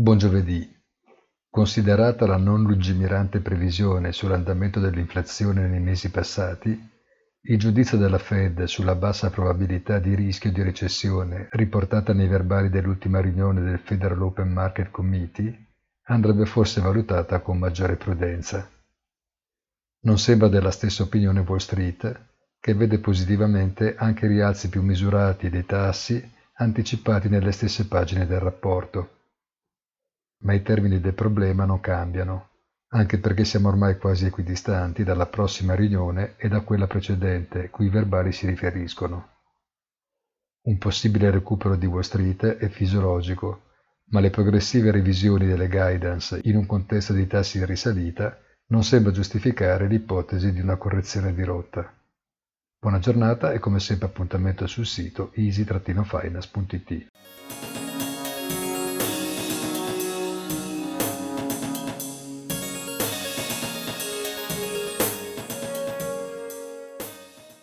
Buon giovedì. Considerata la non lungimirante previsione sull'andamento dell'inflazione nei mesi passati, il giudizio della Fed sulla bassa probabilità di rischio di recessione riportata nei verbali dell'ultima riunione del Federal Open Market Committee andrebbe forse valutata con maggiore prudenza. Non sembra della stessa opinione Wall Street, che vede positivamente anche rialzi più misurati dei tassi anticipati nelle stesse pagine del rapporto. Ma i termini del problema non cambiano, anche perché siamo ormai quasi equidistanti dalla prossima riunione e da quella precedente cui i verbali si riferiscono. Un possibile recupero di Wall Street è fisiologico, ma le progressive revisioni delle guidance in un contesto di tassi in risalita non sembra giustificare l'ipotesi di una correzione di rotta. Buona giornata e come sempre appuntamento sul sito easy-finance.it.